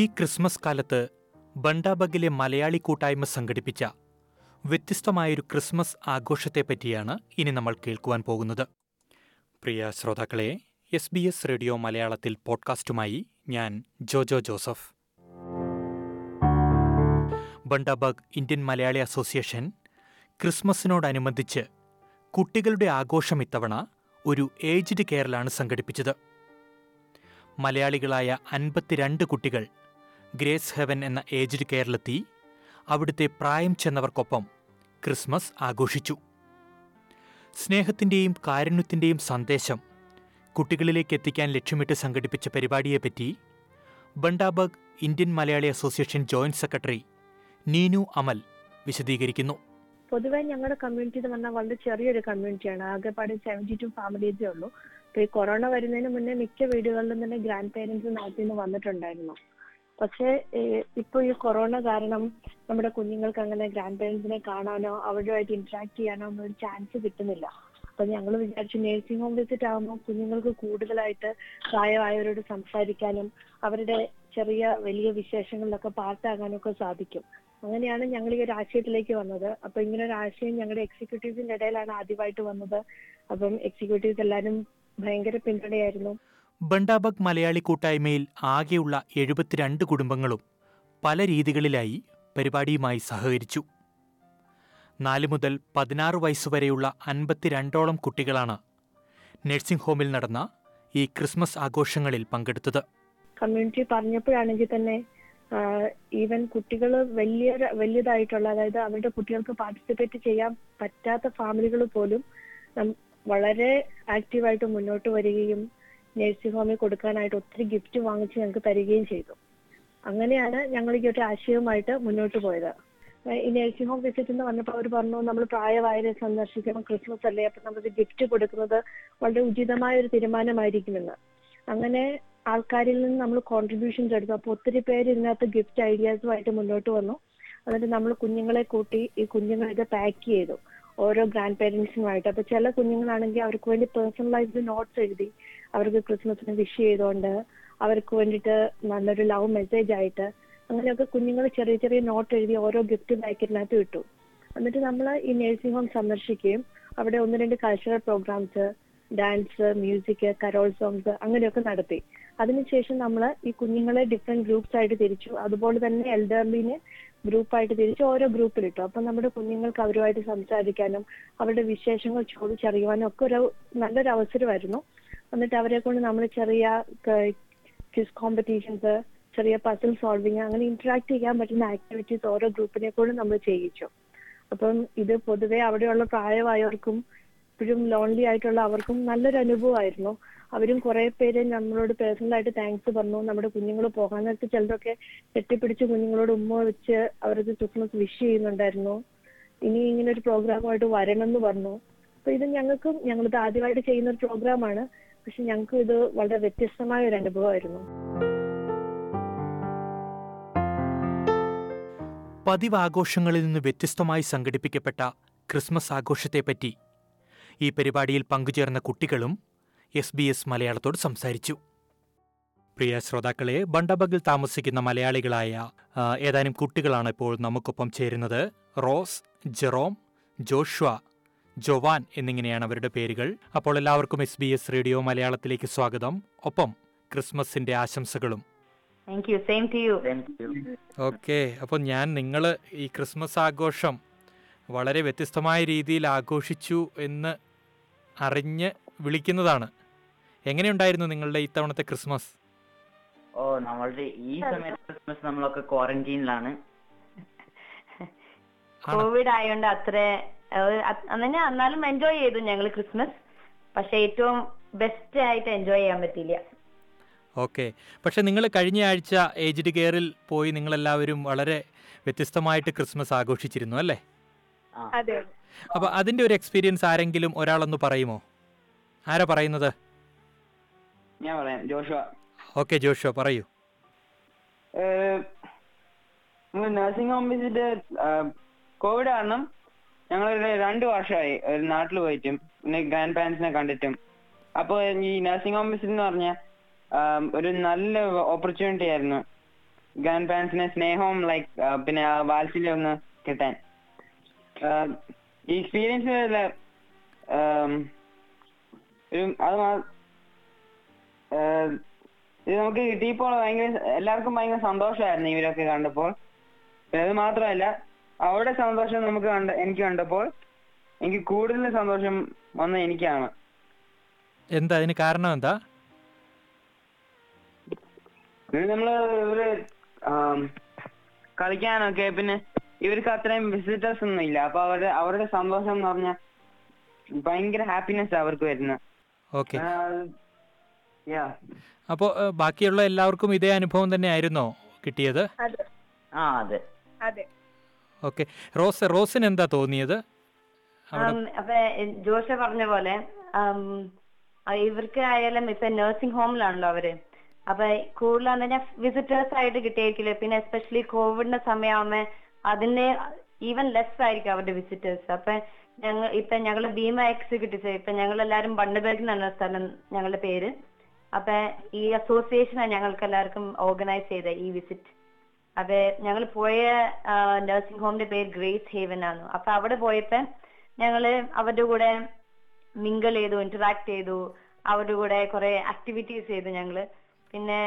ഈ ക്രിസ്മസ് കാലത്ത് ബണ്ടാബഗിലെ മലയാളി കൂട്ടായ്മ സംഘടിപ്പിച്ച വ്യത്യസ്തമായൊരു ക്രിസ്മസ് ആഘോഷത്തെപ്പറ്റിയാണ് ഇനി നമ്മൾ കേൾക്കുവാൻ പോകുന്നത്. പ്രിയ ശ്രോതാക്കളെ എസ് ബി എസ് റേഡിയോ മലയാളത്തിൽ പോഡ്കാസ്റ്റുമായി ഞാൻ Jojo Joseph. Bundaberg Indian Malayali association ക്രിസ്മസിനോടനുബന്ധിച്ച് കുട്ടികളുടെ ആഘോഷം ഇത്തവണ ഒരു ഏജ്ഡ് കെയറിലാണ് സംഘടിപ്പിച്ചത്. മലയാളികളായ അൻപത്തിരണ്ട് കുട്ടികൾ ഗ്രേസ് ഹെവൻ എന്ന ഏജ്ഡ് കെയറിലെത്തി അവിടുത്തെ പ്രായം ചെന്നവർക്കൊപ്പം ക്രിസ്മസ് ആഘോഷിച്ചു. സ്നേഹത്തിന്റെയും കാരുണ്യത്തിന്റെയും സന്ദേശം കുട്ടികളിലേക്ക് എത്തിക്കാൻ ലക്ഷ്യമിട്ട് സംഘടിപ്പിച്ച പരിപാടിയെപ്പറ്റി Bundaberg Indian Malayali association joint secretary Neenu Amal വിശദീകരിക്കുന്നു. പൊതുവെ ഞങ്ങളുടെ കമ്മ്യൂണിറ്റി എന്ന് പറഞ്ഞാൽ വളരെ ചെറിയൊരു കമ്മ്യൂണിറ്റിയാണ്. ആകെപ്പാട് സെവന്റി ടു ഫാമിലീസേ ഉള്ളൂ. ഈ കൊറോണ വരുന്നതിന് മുന്നേ മിക്ക വീടുകളിലും തന്നെ ഗ്രാൻഡ് പേരൻസ് നാട്ടിൽ നിന്ന് വന്നിട്ടുണ്ടായിരുന്നു. പക്ഷേ ഇപ്പൊ ഈ കൊറോണ കാരണം നമ്മുടെ കുഞ്ഞുങ്ങൾക്ക് അങ്ങനെ ഗ്രാൻഡ് പേരൻസിനെ കാണാനോ അവരുമായിട്ട് ഇന്ററാക്ട് ചെയ്യാനോ ഒന്നും ഒരു ചാൻസ് കിട്ടുന്നില്ല. അപ്പൊ ഞങ്ങൾ വിചാരിച്ചു നേഴ്സിംഗ് ഹോം വിസിറ്റ് ആകുമ്പോൾ കുഞ്ഞുങ്ങൾക്ക് കൂടുതലായിട്ട് പ്രായമായവരോട് സംസാരിക്കാനും അവരുടെ ചെറിയ വലിയ വിശേഷങ്ങളിലൊക്കെ പാർട്ടാകാനും ഒക്കെ സാധിക്കും. അങ്ങനെയാണ് ഞങ്ങൾ ഈ ഒരു ആശയത്തിലേക്ക് വന്നത്. അപ്പൊ ഇങ്ങനെ ഒരു ആശയം ഞങ്ങളുടെ എക്സിക്യൂട്ടീവ്സിന്റെ ഇടയിലാണ് ആദ്യമായിട്ട് വന്നത്. അപ്പം എക്സിക്യൂട്ടീവ്സ് എല്ലാവരും ഭയങ്കര പിന്തുണയായിരുന്നു. ബണ്ടാബഗ് മലയാളി കൂട്ടായ്മയിൽ ആകെയുള്ള എഴുപത്തിരണ്ട് കുടുംബങ്ങളും പല രീതികളിലായി പരിപാടിയുമായി സഹകരിച്ചു. നാല് മുതൽ പതിനാറ് വയസ്സുവരെയുള്ള അൻപത്തിരണ്ടോളം കുട്ടികളാണ് നഴ്സിംഗ് ഹോമിൽ നടന്ന ഈ ക്രിസ്മസ് ആഘോഷങ്ങളിൽ പങ്കെടുത്തത്. കമ്മ്യൂണിറ്റി പറഞ്ഞപ്പോഴാണെങ്കിൽ തന്നെ ഈവൻ കുട്ടികൾ വലിയ വലിയതായിട്ടുള്ള അതായത് അവരുടെ കുട്ടികൾക്ക് പാർട്ടിസിപ്പേറ്റ് ചെയ്യാൻ പറ്റാത്ത ഫാമിലികൾ പോലും വളരെ ആക്റ്റീവായിട്ട് മുന്നോട്ട് വരികയും നഴ്സിംഗ് ഹോമിൽ കൊടുക്കാനായിട്ട് ഒത്തിരി ഗിഫ്റ്റ് വാങ്ങിച്ച് ഞങ്ങൾക്ക് തരികയും ചെയ്തു. അങ്ങനെയാണ് ഞങ്ങൾ ഈ ഒരു ആശയവുമായിട്ട് മുന്നോട്ട് പോയത്. ഈ നേഴ്സിംഗ് ഹോം വിസിറ്റ് എന്ന് പറഞ്ഞപ്പോൾ അവർ പറഞ്ഞു നമ്മൾ പ്രായമായവരെ സന്ദർശിക്കണം. ക്രിസ്മസ് അല്ലേ? അപ്പൊ നമ്മൾ ഗിഫ്റ്റ് കൊടുക്കുന്നത് വളരെ ഉചിതമായ ഒരു തീരുമാനമായിരിക്കുമെന്ന്. അങ്ങനെ ആൾക്കാരിൽ നിന്ന് നമ്മൾ കോൺട്രിബ്യൂഷൻസ് എടുത്തു. അപ്പോൾ ഒത്തിരി പേര് ഇതിനകത്ത് ഗിഫ്റ്റ് ഐഡിയാസുമായിട്ട് മുന്നോട്ട് വന്നു. എന്നിട്ട് നമ്മൾ കുഞ്ഞുങ്ങളെ കൂട്ടി ഈ കുഞ്ഞുങ്ങളെ ഇത് പാക്ക് ചെയ്തു. ഓരോ ഗ്രാൻഡ് പേരൻസിനുമായിട്ട് അപ്പൊ ചില കുഞ്ഞുങ്ങളാണെങ്കിൽ അവർക്ക് വേണ്ടി പേഴ്സണലൈസ്ഡ് നോട്ട്സ് എഴുതി അവർക്ക് ക്രിസ്മസിന് വിഷ് ചെയ്തുകൊണ്ട് അവർക്ക് വേണ്ടിയിട്ട് നല്ലൊരു ലവ് മെസ്സേജ് ആയിട്ട് അങ്ങനെയൊക്കെ കുഞ്ഞുങ്ങൾ ചെറിയ ചെറിയ നോട്ട് എഴുതി ഓരോ ഗിഫ്റ്റ് പാക്കറ്റിനകത്ത് ഇട്ടു. എന്നിട്ട് നമ്മൾ ഈ നേഴ്സിംഗ് ഹോം സന്ദർശിക്കുകയും അവിടെ ഒന്ന് രണ്ട് cultural programmes dance music carol songs അങ്ങനെയൊക്കെ നടത്തി. അതിനുശേഷം നമ്മൾ ഈ കുഞ്ഞുങ്ങളെ ഡിഫറെന്റ് ഗ്രൂപ്പ്സ് ആയിട്ട് തിരിച്ചു. അതുപോലെ തന്നെ എൽഡർലിനെ ഗ്രൂപ്പായിട്ട് തിരിച്ച് ഓരോ ഗ്രൂപ്പിലിട്ടു. അപ്പം നമ്മുടെ കുഞ്ഞുങ്ങൾക്ക് അവരുമായിട്ട് സംസാരിക്കാനും അവരുടെ വിശേഷങ്ങൾ ചോദിച്ചറിയുവാനും ഒക്കെ ഒരു നല്ലൊരു അവസരമായിരുന്നു. എന്നിട്ട് അവരെ കൊണ്ട് നമ്മൾ ചെറിയ ക്വിസ് കോമ്പറ്റീഷൻസ് ചെറിയ പസിൽ സോൾവിങ് അങ്ങനെ ഇന്ററാക്ട് ചെയ്യാൻ പറ്റുന്ന ആക്ടിവിറ്റീസ് ഓരോ ഗ്രൂപ്പിനെ കൊണ്ട് നമ്മൾ ചെയ്യിച്ചു. അപ്പം ഇത് പൊതുവെ അവിടെയുള്ള പ്രായമായവർക്കും ഇപ്പോഴും ലോൺലി ആയിട്ടുള്ള അവർക്കും നല്ലൊരു അനുഭവമായിരുന്നു. അവരും കുറെ പേര് നമ്മളോട് പേഴ്സണലായിട്ട് താങ്ക്സ് പറഞ്ഞു. നമ്മുടെ കുഞ്ഞുങ്ങൾ പോകാൻ നേരത്ത് ചിലരൊക്കെ കെട്ടിപ്പിടിച്ച് കുഞ്ഞുങ്ങളോട് ഉമ്മ വെച്ച് അവർക്ക് ക്രിസ്മസ് വിഷ് ചെയ്യുന്നുണ്ടായിരുന്നു. ഇനി ഇങ്ങനെ ഒരു പ്രോഗ്രാമായിട്ട് വരണം എന്ന് പറഞ്ഞു. അപ്പൊ ഇത് ഞങ്ങൾക്കും ഞങ്ങളിത് ആദ്യമായിട്ട് ചെയ്യുന്ന ഒരു പ്രോഗ്രാമാണ് പക്ഷെ ഞങ്ങൾക്കും ഇത് വളരെ വ്യത്യസ്തമായ ഒരു അനുഭവമായിരുന്നു. പതിവ് ആഘോഷങ്ങളിൽ നിന്ന് വ്യത്യസ്തമായി സംഘടിപ്പിക്കപ്പെട്ട ക്രിസ്മസ് ആഘോഷത്തെപ്പറ്റി ഈ പരിപാടിയിൽ പങ്കുചേർന്ന കുട്ടികളും എസ് ബി എസ് മലയാളത്തോട് സംസാരിച്ചു. പ്രിയ ശ്രോതാക്കളെ ബണ്ടബഗിൽ താമസിക്കുന്ന മലയാളികളായ ഏതാനും കുട്ടികളാണ് ഇപ്പോൾ നമുക്കൊപ്പം ചേരുന്നത്. റോസ് ജെറോം ജോഷ്വ ജോവാൻ എന്നിങ്ങനെയാണ് അവരുടെ പേരുകൾ. അപ്പോൾ എല്ലാവർക്കും എസ് ബി എസ് റേഡിയോ മലയാളത്തിലേക്ക് സ്വാഗതം. ഒപ്പം ക്രിസ്മസിന്റെ ആശംസകളും. ഓക്കെ. അപ്പോൾ ഞാൻ നിങ്ങൾ ഈ ക്രിസ്മസ് ആഘോഷം വളരെ വ്യത്യസ്തമായ രീതിയിൽ ആഘോഷിച്ചു എന്ന് അറിഞ്ഞ് വിളിക്കുന്നതാണ്. എങ്ങനെയുണ്ടായിരുന്നു നിങ്ങളുടെ ഇത്തവണത്തെ ക്രിസ്മസ്? ഓ നമ്മളുടെ ഈ സമയത്ത് ക്രിസ്മസ് നമ്മളൊക്കെ ക്വാറന്റീനിലാണ്. കോവിഡ് ആയതുകൊണ്ട് അത്ര അങ്ങനെ എന്നാലും എൻജോയ് ചെയ്തു ഞങ്ങൾ ക്രിസ്മസ്. പക്ഷെ ഏറ്റവും ബെസ്റ്റ് ആയിട്ട് എൻജോയ് ചെയ്യാൻ പറ്റിയില്ല. ഓക്കെ. പക്ഷെ നിങ്ങൾ കഴിഞ്ഞ ആഴ്ച ഏജ്ഡ് കെയറിൽ പോയി നിങ്ങൾ എല്ലാവരും വളരെ വ്യത്യസ്തമായിട്ട് ക്രിസ്മസ് ആഘോഷിച്ചിരുന്നു അല്ലേ? അപ്പൊ അതിന്റെ അപ്പോൾ അതിന്റെ ഒരു എക്സ്പീരിയൻസ് ആരെങ്കിലും ഒരാളൊന്ന് പറയുമോ? ആരാ പറയുന്നത്? ഞാൻ പറയാം ജോഷുവ. ഓക്കെ ജോഷോ പറയൂ. നഴ്സിംഗ് ഹോം വിസിറ്റ് കോവിഡ് കാരണം ഞങ്ങൾ രണ്ടു വർഷമായി ഒരു നാട്ടിൽ പോയിട്ടും പിന്നെ ഗ്രാൻഡ് പാരന്റ്സിനെ കണ്ടിട്ടും. അപ്പോൾ ഈ നഴ്സിംഗ് ഹോം വിസിറ്റ് എന്ന് പറഞ്ഞ ഒരു നല്ല ഓപ്പർച്യൂണിറ്റി ആയിരുന്നു ഗ്രാൻഡ് പാരന്റ്സിനെ സ്നേഹവും ലൈക്ക് പിന്നെ വാത്സല്യം ഒന്ന് കിട്ടാൻ. ഈ എക്സ്പീരിയൻസ് അത് ഇത് നമുക്ക് കിട്ടിയപ്പോൾ ഭയങ്കര എല്ലാവർക്കും ഭയങ്കര സന്തോഷമായിരുന്നു ഇവരൊക്കെ കണ്ടപ്പോൾ. അത് മാത്രമല്ല അവരുടെ സന്തോഷം നമുക്ക് കണ്ട എനിക്ക് കണ്ടപ്പോൾ എനിക്ക് കൂടുതൽ സന്തോഷം വന്ന എനിക്കാണ്. എന്താ അതിന് കാരണം എന്താ? നമ്മൾ ഇവർ കളിക്കാനൊക്കെ പിന്നെ ഇവർക്ക് അത്രയും വിസിറ്റേഴ്സ് ഒന്നും ഇല്ല. അപ്പൊ അവരുടെ അവരുടെ സന്തോഷം എന്ന് പറഞ്ഞാൽ ഭയങ്കര ഹാപ്പിനെസ് അവർക്ക് വരുന്നത്. ഓക്കെ. യാ. അപ്പോൾ ബാക്കിയുള്ള എല്ലാവർക്കും ഇതേ അനുഭവം തന്നെ ആയിരുന്നോ കിട്ടിയത്? അതെ. ആ അതെ. അതെ. ഓക്കെ. റോസ് റോസിന് എന്താ തോന്നിയത്? ജോഷ പറഞ്ഞ പോലെ ഇവർക്ക് ആയാലും ഇപ്പൊ നഴ്സിംഗ് ഹോമിലാണല്ലോ അവർ. അപ്പൊ കൂടുതലാന്ന് പറഞ്ഞാൽ വിസിറ്റേഴ്സ് ആയിട്ട് കിട്ടിയായിരിക്കില്ല പിന്നെ എസ്പെഷ്യലി കോവിഡിന്റെ സമയമാകുമ്പോ അതിന്റെ ഈവൻ ലെസ് ആയിരിക്കും അവരുടെ വിസിറ്റേഴ്സ് അപ്പൊ ഞങ്ങൾ ഇപ്പൊ ഞങ്ങൾ ഭീമ എക്സിക്യൂട്ടീവ്സ് ഇപ്പൊ ഞങ്ങൾ എല്ലാവരും ബണ്ടബേഗ് എന്നാണ് സ്ഥലം ഞങ്ങളുടെ പേര്. അപ്പൊ ഈ അസോസിയേഷനാണ് ഞങ്ങൾക്ക് എല്ലാവർക്കും ഓർഗനൈസ് ചെയ്ത ഈ വിസിറ്റ് അപ്പൊ ഞങ്ങൾ പോയ നഴ്സിംഗ് ഹോമിന്റെ പേര് ഗ്രേസ് ഹേവൻ ആണ് അപ്പൊ അവിടെ പോയപ്പോ ഞങ്ങൾ അവരുടെ കൂടെ മിങ്കിൾ ചെയ്തു ഇന്ററാക്ട് ചെയ്തു. അവരുടെ കൂടെ കുറെ ആക്ടിവിറ്റീസ് ചെയ്തു ഞങ്ങൾ. പിന്നെ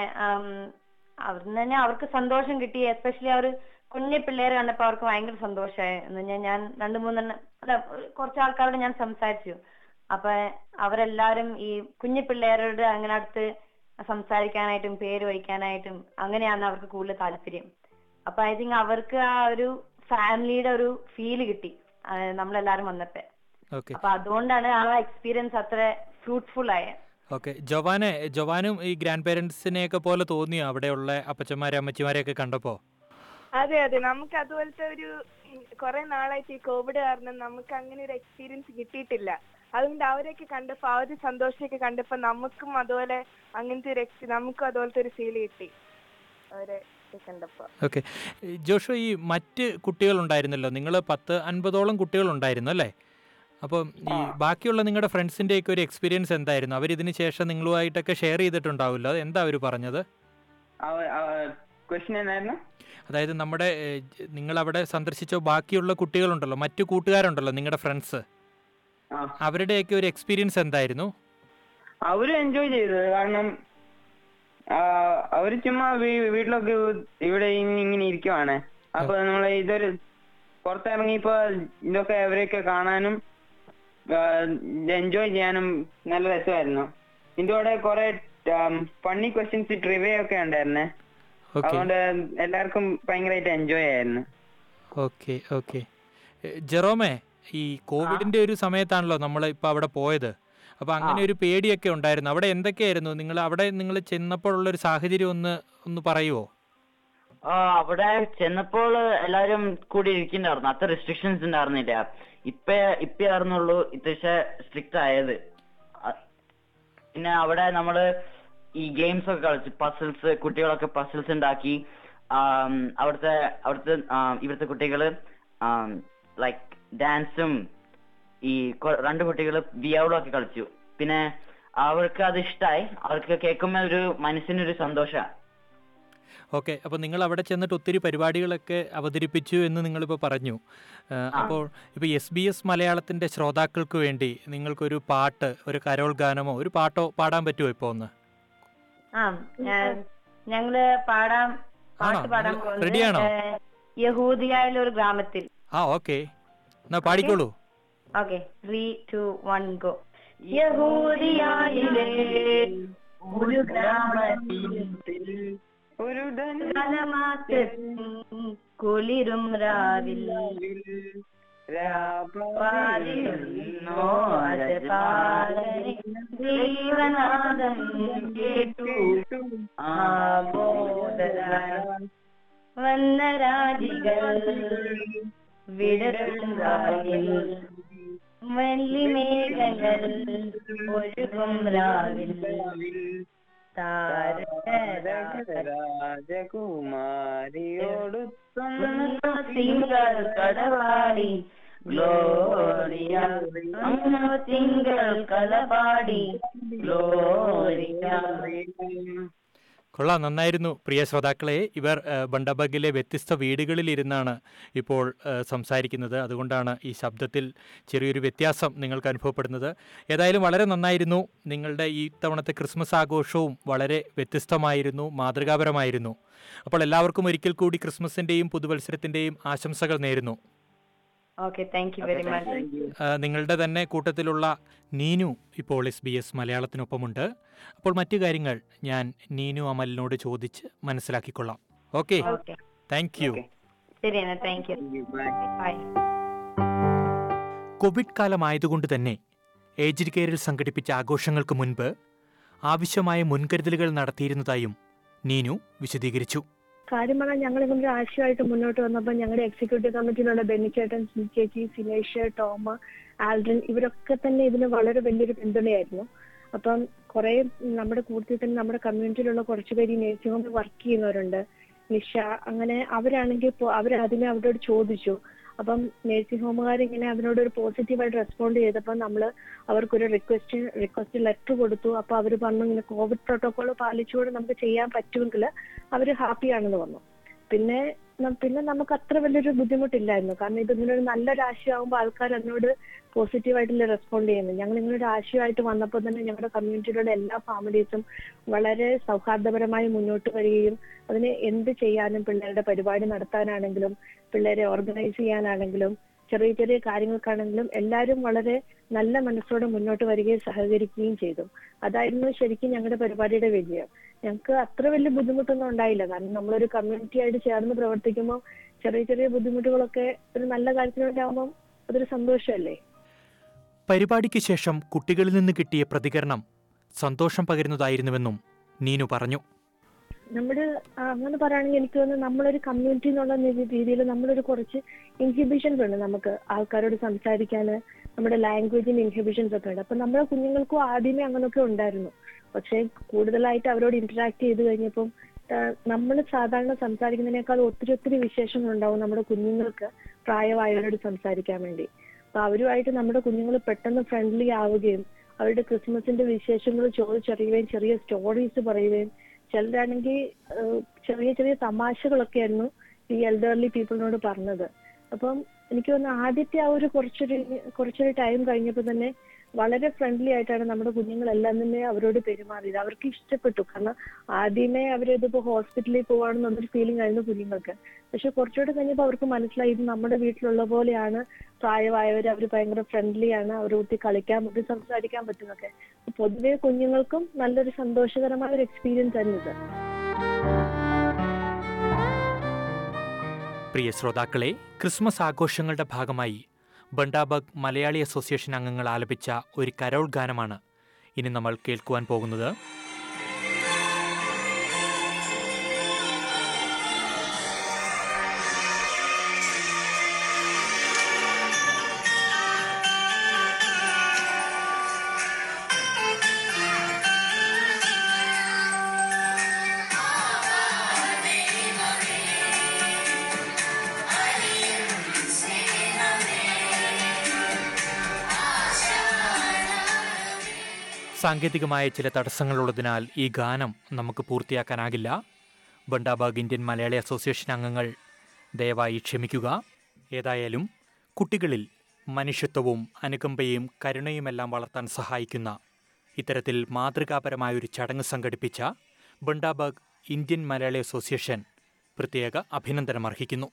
അവിടുന്ന് തന്നെ അവർക്ക് സന്തോഷം കിട്ടി. എസ്പെഷ്യലി അവർ കുഞ്ഞു പിള്ളേരെ കണ്ടപ്പോ അവർക്ക് ഭയങ്കര സന്തോഷമായി. എന്ന് പറഞ്ഞാൽ ഞാൻ രണ്ടു മൂന്നെണ്ണം അല്ല കുറച്ച് ആൾക്കാരോട് ഞാൻ സംസാരിച്ചു. അപ്പൊ അവരെല്ലാരും ഈ കുഞ്ഞു പിള്ളേരോട് അങ്ങനെ അടുത്ത് സംസാരിക്കാനായിട്ടും പേര് വഹിക്കാനായിട്ടും അങ്ങനെയാണ് അവർക്ക് കൂടുതൽ താല്പര്യം. അപ്പൊ ഐ തിങ്ക് അവർക്ക് ആ ഒരു ഫാമിലിയുടെ ഒരു ഫീൽ കിട്ടി നമ്മളെല്ലാരും വന്നപ്പോ. അപ്പൊ അതുകൊണ്ടാണ് ആ എക്സ്പീരിയൻസ് അത്ര ഫ്രൂട്ട്ഫുൾ ആയത് ഓക്കെ. ജവാനെ ജവാനും ഈ ഗ്രാൻഡ് പേരൻസിനെയൊക്കെ പോലെ തോന്നിയോ അവിടെയുള്ള അപ്പച്ചന്മാരെ അമ്മച്ചിമാരെയൊക്കെ കണ്ടപ്പോൾ അതെ അതെ. നമുക്ക് അതുപോലത്തെ ഒരു കുറെ നാളായിട്ട് ഈ കോവിഡ് കാരണം നമുക്ക് അങ്ങനെ ഒരു എക്സ്പീരിയൻസ് കിട്ടിയിട്ടില്ല. അതുകൊണ്ട് അവരെയൊക്കെ കണ്ടപ്പോ ആ ഒരു സന്തോഷമൊക്കെ കണ്ടപ്പോ നമുക്കും അതുപോലെ അങ്ങനത്തെ ഒരു എക്സ് നമുക്കും അതുപോലത്തെ ഒരു ഫീൽ കിട്ടി. അവരെ ഒക്കെ ഓക്കെ. ജോഷു ഈ മറ്റ് കുട്ടികളുണ്ടായിരുന്നല്ലോ? നിങ്ങൾ പത്ത് അൻപതോളം കുട്ടികളുണ്ടായിരുന്നു അല്ലേ? അപ്പം ഈ ബാക്കിയുള്ള നിങ്ങളുടെ ഫ്രണ്ട്സിന്റെയൊക്കെ ഒരു എക്സ്പീരിയൻസ് എന്തായിരുന്നു? അവരിതിന് ശേഷം നിങ്ങളുമായിട്ടൊക്കെ ഷെയർ ചെയ്തിട്ടുണ്ടാവില്ല എന്താ അവർ പറഞ്ഞത്? ക്വസ്റ്റ്യൻ എന്നായിരുന്നു? അതായത് നമ്മുടെ നിങ്ങൾ അവിടെ സന്ദർശിച്ച ബാക്കിയുള്ള കുട്ടികളുണ്ടല്ലോ മറ്റു കൂട്ടുകാരുണ്ടല്ലോ നിങ്ങളുടെ ഫ്രണ്ട്സ് അവരുടെയൊക്കെ ഒരു എക്സ്പീരിയൻസ് എന്തായിരുന്നു? അവരും എൻജോയ് ചെയ്തത് കാരണം അവർ ചുമ്മാ വീട്ടിലൊക്കെ ഇവിടെ ഇങ്ങനെ ഇരിക്കുവാണ്. അപ്പൊ നമ്മൾ ഇതൊരു പുറത്തിറങ്ങിയപ്പോ ഇതൊക്കെ അവരെയൊക്കെ കാണാനും എൻജോയ് ചെയ്യാനും നല്ല രസമായിരുന്നു. ഇതിന്റെ കൂടെ കുറെ ഫണ്ണി ക്വസ്റ്റ്യൻസ് ട്രിവേ ഒക്കെ ഉണ്ടായിരുന്നേ. അതുകൊണ്ട് എല്ലാവർക്കും ഭയങ്കരമായിട്ട് എൻജോയ് ആയിരുന്നു. ഓക്കെ ഓക്കെ ജെറോമേ ഈ കോവിഡിന്റെ ഒരു സമയത്താണല്ലോ നമ്മൾ ഇപ്പൊ അവിടെ പോയത്. അപ്പൊ അങ്ങനെ ഒരു പേടിയൊക്കെ ഉണ്ടായിരുന്നു. അവിടെ എന്തൊക്കെയായിരുന്നു? നിങ്ങൾ അവിടെ നിങ്ങൾ ചെന്നപ്പോഴുള്ള ഒരു സാഹചര്യം ഒന്ന് ഒന്ന് പറയുവോ? അവിടെ ചെന്നപ്പോൾ എല്ലാരും കൂടി ഇരിക്കുന്നുണ്ടായിരുന്നു. അത്ര റെസ്ട്രിക്ഷൻസ് ഉണ്ടായിരുന്നില്ല. ഇപ്പൊ ഇപ്പയായിരുന്നുള്ളൂ ഇത്ര സ്ട്രിക്റ്റ് ആയത്. പിന്നെ അവിടെ നമ്മൾ ഈ ഗെയിംസ് ഒക്കെ കളിച്ചു പസിൽസ് കുട്ടികളൊക്കെ പസിൽസ് ഉണ്ടാക്കി അവിടുത്തെ അവിടുത്തെ ഇവിടുത്തെ കുട്ടികൾ ലൈക്ക് ഡാൻസും ഈ രണ്ട് കുട്ടികൾ വിയാവളൊക്കെ കളിച്ചു. പിന്നെ അവർക്ക് അത് ഇഷ്ടമായി അവർക്ക് കേൾക്കുമ്പോൾ ഒരു മനസ്സിനൊരു സന്തോഷമാണ് ഓക്കെ അപ്പോൾ നിങ്ങൾ അവിടെ ചെന്നിട്ട് ഒത്തിരി പരിപാടികളൊക്കെ അവതരിപ്പിച്ചു എന്ന് നിങ്ങളിപ്പോൾ പറഞ്ഞു. അപ്പോൾ ഇപ്പോൾ എസ് ബി എസ് മലയാളത്തിന്റെ ശ്രോതാക്കൾക്ക് വേണ്ടി നിങ്ങൾക്കൊരു പാട്ട് ഒരു കരോൾ ഗാനമോ ഒരു പാട്ടോ പാടാൻ പറ്റുമോ ഇപ്പോൾ ഒന്ന്? ആ ഞങ്ങൾ പാടാം പാട്ട്? പാടാൻ പോകുന്നത് റെഡിയാണോ? യഹൂദിയായുള്ള ഒരു ഗ്രാമത്തിൽ. ആ okay. പാടിക്കോളൂ. Okay. Three two one go യഹൂദിയായിലെ ഒരു ഗ്രാമത്തിൽ ഒരു കുളിരും രാവിൽ. വന്ന രാജികൾ വിടരും വെള്ളിമേഘങ്ങൾ ഒഴുകും രാവിൽ. രാജകുമാരിയോട് തിങ്കൾ കടവാടി ഗ്ലോറിയ അങ്ങ് തിങ്കൾ കലപാടി ഗ്ലോറിയ കൊള്ളാം നന്നായിരുന്നു. പ്രിയ ശ്രോതാക്കളെ ഇവർ ബണ്ടബഗിലെ വ്യത്യസ്ത വീടുകളിലിരുന്നാണ് ഇപ്പോൾ സംസാരിക്കുന്നത്. അതുകൊണ്ടാണ് ഈ ശബ്ദത്തിൽ ചെറിയൊരു വ്യത്യാസം നിങ്ങൾക്ക് അനുഭവപ്പെടുന്നത്. ഏതായാലും വളരെ നന്നായിരുന്നു. നിങ്ങളുടെ ഈ തവണത്തെ ക്രിസ്മസ് ആഘോഷവും വളരെ വ്യത്യസ്തമായിരുന്നു മാതൃകാപരമായിരുന്നു. അപ്പോൾ എല്ലാവർക്കും ഒരിക്കൽ കൂടി ക്രിസ്മസിന്റെയും പുതുവത്സരത്തിന്റെയും ആശംസകൾ നേരുന്നു. Okay thank you very much ആ, നിങ്ങളുടെ തന്നെ കൂട്ടത്തിലുള്ള നീനു ഇപ്പോൾ എസ് ബി എസ് മലയാളത്തിനൊപ്പമുണ്ട്. അപ്പോൾ മറ്റു കാര്യങ്ങൾ ഞാൻ നീനു അമലിനോട് ചോദിച്ച് മനസ്സിലാക്കിക്കൊള്ളാം. ഓക്കെ ഓക്കെ താങ്ക് യു ശരി താങ്ക് യു ബൈ കോവിഡ് കാലമായതുകൊണ്ട് തന്നെ ഏജ്ഡ് കെയറിൽ സംഘടിപ്പിച്ച ആഘോഷങ്ങൾക്ക് മുൻപ് ആവശ്യമായ മുൻകരുതലുകൾ നടത്തിയിരുന്നതായും നീനു വിശദീകരിച്ചു. കാര്യം പറഞ്ഞാൽ ഞങ്ങൾ ഇങ്ങനെ ആശയമായിട്ട് മുന്നോട്ട് വന്നപ്പോൾ ഞങ്ങളുടെ എക്സിക്യൂട്ടീവ് കമ്മിറ്റിയിലുള്ള ബെന്നിച്ചേട്ടൻ സി ചേച്ചി സിനേഷ് ടോം ആൽഡ്രൻ ഇവരൊക്കെ തന്നെ ഇതിന് വളരെ വലിയൊരു പിന്തുണയായിരുന്നു. അപ്പം കുറെ നമ്മുടെ കൂട്ടത്തിൽ തന്നെ നമ്മുടെ കമ്മ്യൂണിറ്റിയിലുള്ള കുറച്ച് പേര് നേഴ്സിംഗ് ഹോമിൽ വർക്ക് ചെയ്യുന്നവരുണ്ട്. നിഷ അങ്ങനെ അവരാണെങ്കിൽ അതിനെ അവരോട് ചോദിച്ചു. അപ്പം നേഴ്സിംഗ് ഹോമുകാർ ഇങ്ങനെ അതിനോട് ഒരു പോസിറ്റീവായിട്ട് റെസ്പോണ്ട് ചെയ്തപ്പോൾ നമ്മൾ അവർക്കൊരു റിക്വസ്റ്റ് റിക്വസ്റ്റ് ലെറ്റർ കൊടുത്തു. അപ്പോൾ അവർ പറഞ്ഞു ഇങ്ങനെ കോവിഡ് പ്രോട്ടോകോൾ പാലിച്ചുകൊണ്ട് നമുക്ക് ചെയ്യാൻ പറ്റുമെങ്കിൽ അവർ ഹാപ്പിയാണെന്ന് പറഞ്ഞു. പിന്നെ പിന്നെ നമുക്ക് അത്ര വലിയൊരു ബുദ്ധിമുട്ടില്ലായിരുന്നു. കാരണം ഇത് ഇങ്ങനെ ഒരു നല്ലൊരു ആശയമാകുമ്പോൾ ആൾക്കാർ അതിനോട് പോസിറ്റീവായിട്ടല്ലേ റെസ്പോണ്ട് ചെയ്യുന്നത്. ഞങ്ങൾ ഇങ്ങനൊരു ആശയമായിട്ട് വന്നപ്പോൾ തന്നെ ഞങ്ങളുടെ കമ്മ്യൂണിറ്റിയിലുള്ള എല്ലാ ഫാമിലീസും വളരെ സൗഹാർദ്ദപരമായി മുന്നോട്ട് വരികയും അതിന് എന്ത് ചെയ്യാനും പിള്ളേരുടെ പരിപാടി നടത്താനാണെങ്കിലും പിള്ളേരെ ഓർഗനൈസ് ചെയ്യാനാണെങ്കിലും ചെറിയ ചെറിയ കാര്യങ്ങൾക്കാണെങ്കിലും എല്ലാവരും വളരെ നല്ല മനസ്സോടെ മുന്നോട്ട് വരികയും സഹകരിക്കുകയും ചെയ്തു. അതായിരുന്നു ശരിക്കും ഞങ്ങളുടെ പരിപാടിയുടെ വിജയം. ഞങ്ങൾക്ക് അത്ര വലിയ ബുദ്ധിമുട്ടൊന്നും ഉണ്ടായില്ല. കാരണം നമ്മളൊരു കമ്മ്യൂണിറ്റി ആയിട്ട് ചേർന്ന് പ്രവർത്തിക്കുമ്പോൾ ചെറിയ ചെറിയ ബുദ്ധിമുട്ടുകളൊക്കെ ഒരു നല്ല കാര്യത്തിന് വേണ്ടി ആകുമ്പോൾ അതൊരു സന്തോഷമല്ലേ? പരിപാടിക്ക് ശേഷം കുട്ടികളിൽ നിന്ന് കിട്ടിയ പ്രതികരണം സന്തോഷം പകരുന്നതായിരുന്നുവെന്നും നീനു പറഞ്ഞു. നമ്മുടെ അങ്ങനെ പറയുകയാണെങ്കിൽ എനിക്ക് തോന്നുന്നു നമ്മളൊരു കമ്മ്യൂണിറ്റി എന്നുള്ള രീതിയിൽ നമ്മളൊരു കുറച്ച് ഇൻഹിബിഷൻസ് ഉണ്ട് നമുക്ക് ആൾക്കാരോട് സംസാരിക്കാൻ നമ്മുടെ ലാംഗ്വേജിന് ഇൻഹിബിഷൻസ് ഒക്കെ ഉണ്ട്. അപ്പൊ നമ്മുടെ കുഞ്ഞുങ്ങൾക്കും ആദ്യമേ അങ്ങനെയൊക്കെ ഉണ്ടായിരുന്നു. പക്ഷെ കൂടുതലായിട്ട് അവരോട് ഇന്ററാക്ട് ചെയ്ത് കഴിഞ്ഞപ്പം നമ്മൾ സാധാരണ സംസാരിക്കുന്നതിനേക്കാൾ ഒത്തിരി ഒത്തിരി വിശേഷങ്ങൾ ഉണ്ടാവും നമ്മുടെ കുഞ്ഞുങ്ങൾക്ക് പ്രായമായവരോട് സംസാരിക്കാൻ വേണ്ടി. അവരുമായിട്ട് നമ്മുടെ കുഞ്ഞുങ്ങൾ പെട്ടെന്ന് ഫ്രണ്ട്ലി ആവുകയും അവരുടെ ക്രിസ്മസിന്റെ വിശേഷങ്ങൾ ചോദിച്ചറിയുകയും ചെറിയ സ്റ്റോറീസ് പറയുകയും ചിലരാണെങ്കിൽ ചെറിയ ചെറിയ തമാശകളൊക്കെ ആയിരുന്നു ഈ എൽഡർലി പീപ്പിളിനോട് പറഞ്ഞത്. അപ്പം എനിക്ക് തോന്നുന്നു ആദ്യത്തെ ആ ഒരു കുറച്ചൊരു കുറച്ചൊരു ടൈം കഴിഞ്ഞപ്പോൾ തന്നെ വളരെ ഫ്രണ്ട്ലി ആയിട്ടാണ് നമ്മുടെ കുഞ്ഞുങ്ങളെല്ലാം തന്നെ അവരോട് പെരുമാറിയത്. അവർക്ക് ഇഷ്ടപ്പെട്ടു. കാരണം ആദ്യമേ അവരിതിപ്പോ ഹോസ്പിറ്റലിൽ പോവാണെന്നുള്ളൊരു ഫീലിംഗ് ആയിരുന്നു കുഞ്ഞുങ്ങൾക്ക്. പക്ഷെ കുറച്ചുകൂടെ കഴിഞ്ഞപ്പോൾ അവർക്ക് മനസ്സിലായി ഇത് നമ്മുടെ വീട്ടിലുള്ള പോലെയാണ്. പ്രായമായവർ അവർ ഭയങ്കര ഫ്രണ്ട്ലി ആണ്. അവർ കുട്ടി കളിക്കാൻ പറ്റും സംസാരിക്കാൻ പറ്റുന്നൊക്കെ. പൊതുവെ കുഞ്ഞുങ്ങൾക്കും നല്ലൊരു സന്തോഷകരമായ ഒരു എക്സ്പീരിയൻസ് ആയിരുന്നു ഇത്. പ്രിയ ശ്രോതാക്കളെ ക്രിസ്മസ് ആഘോഷങ്ങളുടെ ഭാഗമായി ബണ്ടാബഗ് മലയാളി അസോസിയേഷൻ അംഗങ്ങൾ ആലപിച്ച ഒരു കരോൾ ഗാനമാണ് ഇനി നമ്മൾ കേൾക്കുവാൻ പോകുന്നത് സാങ്കേതികമായ ചില തടസ്സങ്ങളുള്ളതിനാൽ ഈ ഗാനം നമുക്ക് പൂർത്തിയാക്കാനാകില്ല. ബണ്ടാബാഗ് ഇന്ത്യൻ മലയാളി അസോസിയേഷൻ അംഗങ്ങൾ ദയവായി ക്ഷമിക്കുക. ഏതായാലും കുട്ടികളിൽ മനുഷ്യത്വവും അനുകമ്പയും കരുണയുമെല്ലാം വളർത്താൻ സഹായിക്കുന്ന ഇത്തരത്തിൽ മാതൃകാപരമായ ഒരു ചടങ്ങ് സംഘടിപ്പിച്ച ബണ്ടാബാഗ് ഇന്ത്യൻ മലയാളി അസോസിയേഷൻ പ്രത്യേക അഭിനന്ദനം അർഹിക്കുന്നു